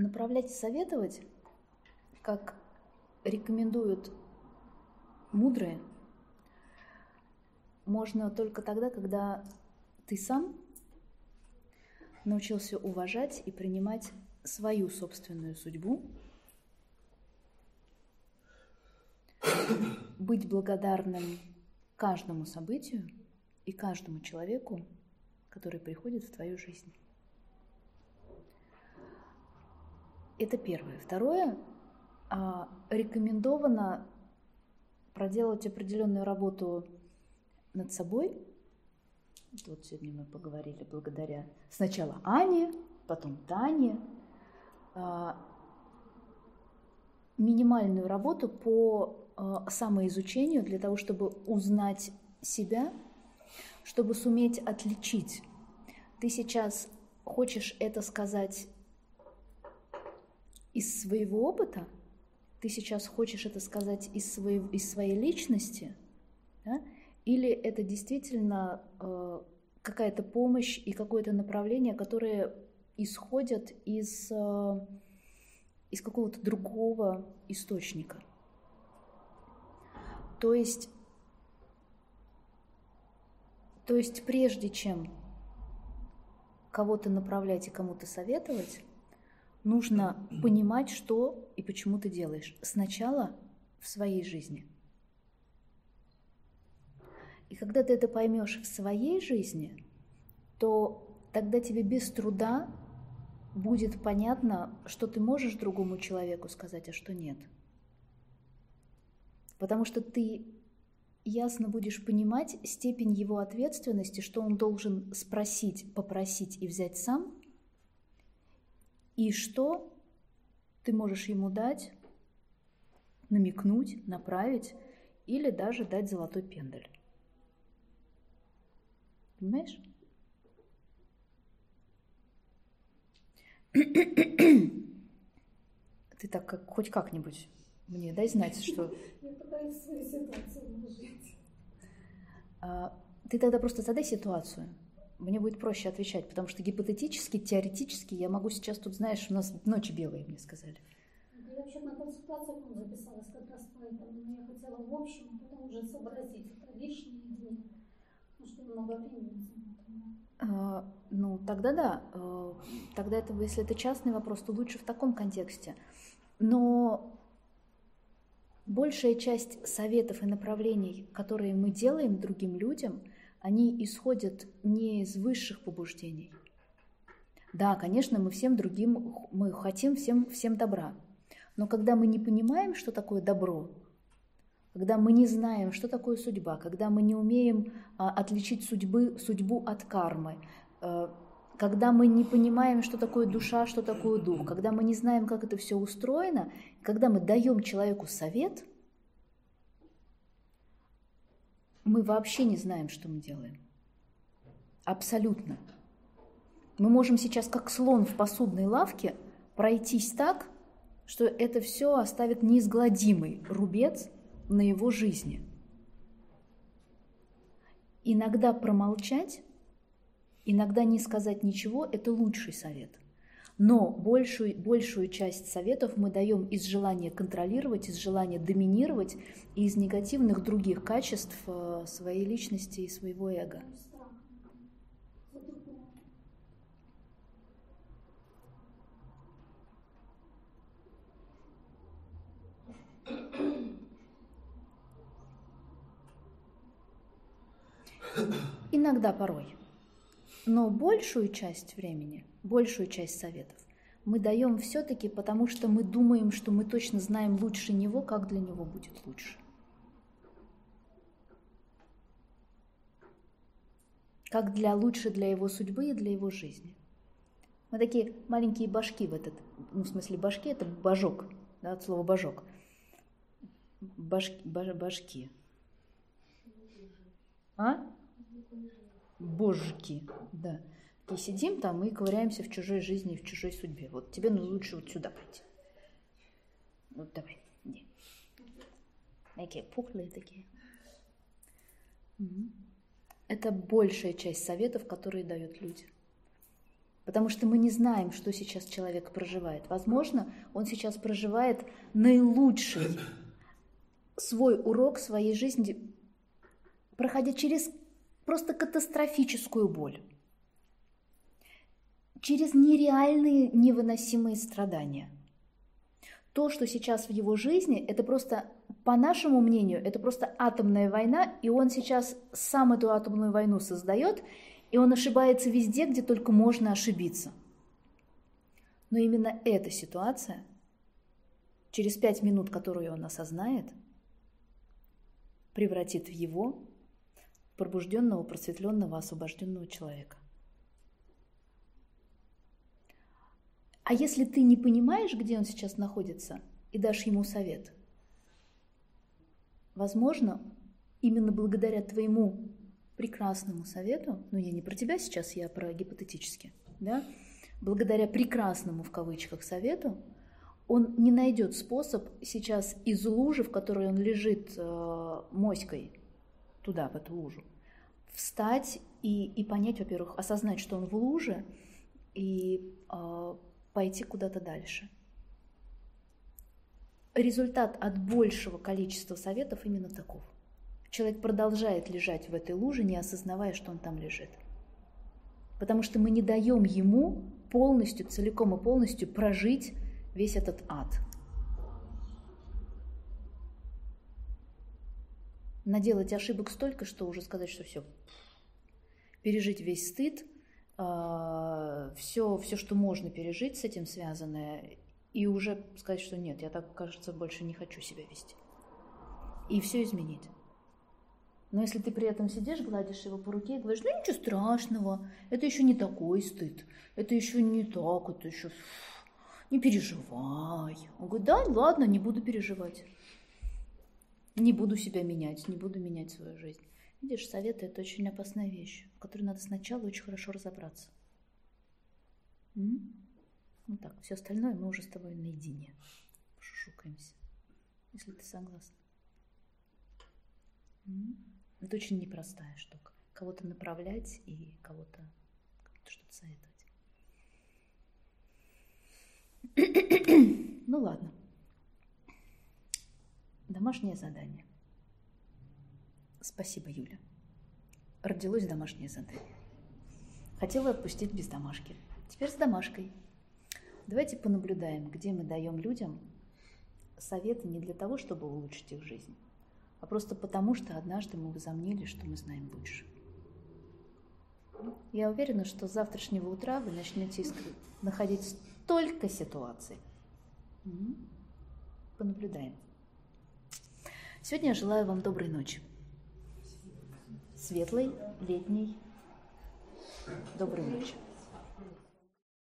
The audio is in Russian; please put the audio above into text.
направлять и советовать, как рекомендуют мудрые, можно только тогда, когда ты сам научился уважать и принимать свою собственную судьбу, быть благодарным каждому событию и каждому человеку, который приходит в твою жизнь. Это первое. Второе, а, рекомендовано проделать определенную работу над собой. Вот сегодня мы поговорили благодаря сначала Ане, потом Тане. А, минимальную работу по а, самоизучению для того, чтобы узнать себя, чтобы суметь отличить. Ты сейчас хочешь это сказать из своего опыта, ты сейчас хочешь это сказать из, своей, из своей личности, да? или это действительно э, какая-то помощь и какое-то направление, которое исходят из, э, из какого-то другого источника. То есть, то есть прежде чем кого-то направлять и кому-то советовать, нужно понимать, что и почему ты делаешь. Сначала в своей жизни. И когда ты это поймешь в своей жизни, то тогда тебе без труда будет понятно, что ты можешь другому человеку сказать, а что нет. Потому что ты ясно будешь понимать степень его ответственности, что он должен спросить, попросить и взять сам, и что ты можешь ему дать, намекнуть, направить или даже дать золотой пендель. Понимаешь? Ты так как, хоть как-нибудь мне дай знать, что... Я пытаюсь свою ситуацию вложить. А, ты тогда просто задай ситуацию мне будет проще отвечать, потому что гипотетически, теоретически я могу сейчас тут, знаешь, у нас ночи белые, мне сказали. Я вообще на консультацию к вам записалась как раз поэтому, я хотела в общем, а потом уже сообразить это лишние дни, ну, что много времени а, ну, тогда да. А, тогда это, если это частный вопрос, то лучше в таком контексте. Но большая часть советов и направлений, которые мы делаем другим людям – они исходят не из высших побуждений. Да, конечно, мы всем другим, мы хотим всем, всем добра. Но когда мы не понимаем, что такое добро, когда мы не знаем, что такое судьба, когда мы не умеем а, отличить судьбы, судьбу от кармы, а, когда мы не понимаем, что такое душа, что такое дух, когда мы не знаем, как это все устроено, когда мы даем человеку совет – мы вообще не знаем, что мы делаем. Абсолютно. Мы можем сейчас, как слон в посудной лавке, пройтись так, что это все оставит неизгладимый рубец на его жизни. Иногда промолчать, иногда не сказать ничего – это лучший совет. Но большую, большую часть советов мы даем из желания контролировать, из желания доминировать и из негативных других качеств э, своей личности и своего эго. Иногда порой. Но большую часть времени большую часть советов мы даем все-таки потому, что мы думаем, что мы точно знаем лучше него, как для него будет лучше. Как для лучше для его судьбы и для его жизни. Мы такие маленькие башки в этот, ну, в смысле башки это божок, да, от слова божок. Башки, баш, башки. А? Божки, да. И сидим там и ковыряемся в чужой жизни, в чужой судьбе. Вот тебе ну, лучше вот сюда прийти. Вот давай, иди. Такие пухлые такие. Это большая часть советов, которые дают люди. Потому что мы не знаем, что сейчас человек проживает. Возможно, он сейчас проживает наилучший свой урок своей жизни, проходя через просто катастрофическую боль, через нереальные невыносимые страдания. То, что сейчас в его жизни, это просто, по нашему мнению, это просто атомная война, и он сейчас сам эту атомную войну создает, и он ошибается везде, где только можно ошибиться. Но именно эта ситуация, через пять минут, которую он осознает, превратит в его пробужденного, просветленного, освобожденного человека. А если ты не понимаешь, где он сейчас находится, и дашь ему совет, возможно, именно благодаря твоему прекрасному совету, ну я не про тебя сейчас, я про гипотетически, да, благодаря прекрасному в кавычках совету, он не найдет способ сейчас из лужи, в которой он лежит э, моськой, туда, в эту лужу, встать и, и понять, во-первых, осознать, что он в луже, и э, пойти куда-то дальше. Результат от большего количества советов именно таков. Человек продолжает лежать в этой луже, не осознавая, что он там лежит. Потому что мы не даем ему полностью, целиком и полностью прожить весь этот ад. Наделать ошибок столько, что уже сказать, что все, пережить весь стыд, все, а, все, что можно пережить с этим связанное, и уже сказать, что нет, я так, кажется, больше не хочу себя вести. И все изменить. Но если ты при этом сидишь, гладишь его по руке и говоришь, ну ничего страшного, это еще не такой стыд, это еще не так, это еще не переживай. Он говорит, да, ладно, не буду переживать. Не буду себя менять, не буду менять свою жизнь. Видишь, советы – это очень опасная вещь, в которой надо сначала очень хорошо разобраться. М? Ну так, все остальное мы уже с тобой наедине шушукаемся, если ты согласна. М? Это очень непростая штука. Кого-то направлять и кого-то что-то советовать. ну ладно. Домашнее задание. Спасибо, Юля. Родилось домашнее задание. Хотела отпустить без домашки. Теперь с домашкой. Давайте понаблюдаем, где мы даем людям советы не для того, чтобы улучшить их жизнь, а просто потому, что однажды мы возомнили, что мы знаем лучше. Я уверена, что с завтрашнего утра вы начнете находить столько ситуаций. Понаблюдаем. Сегодня я желаю вам доброй ночи. Светлой, летней, доброй ночи.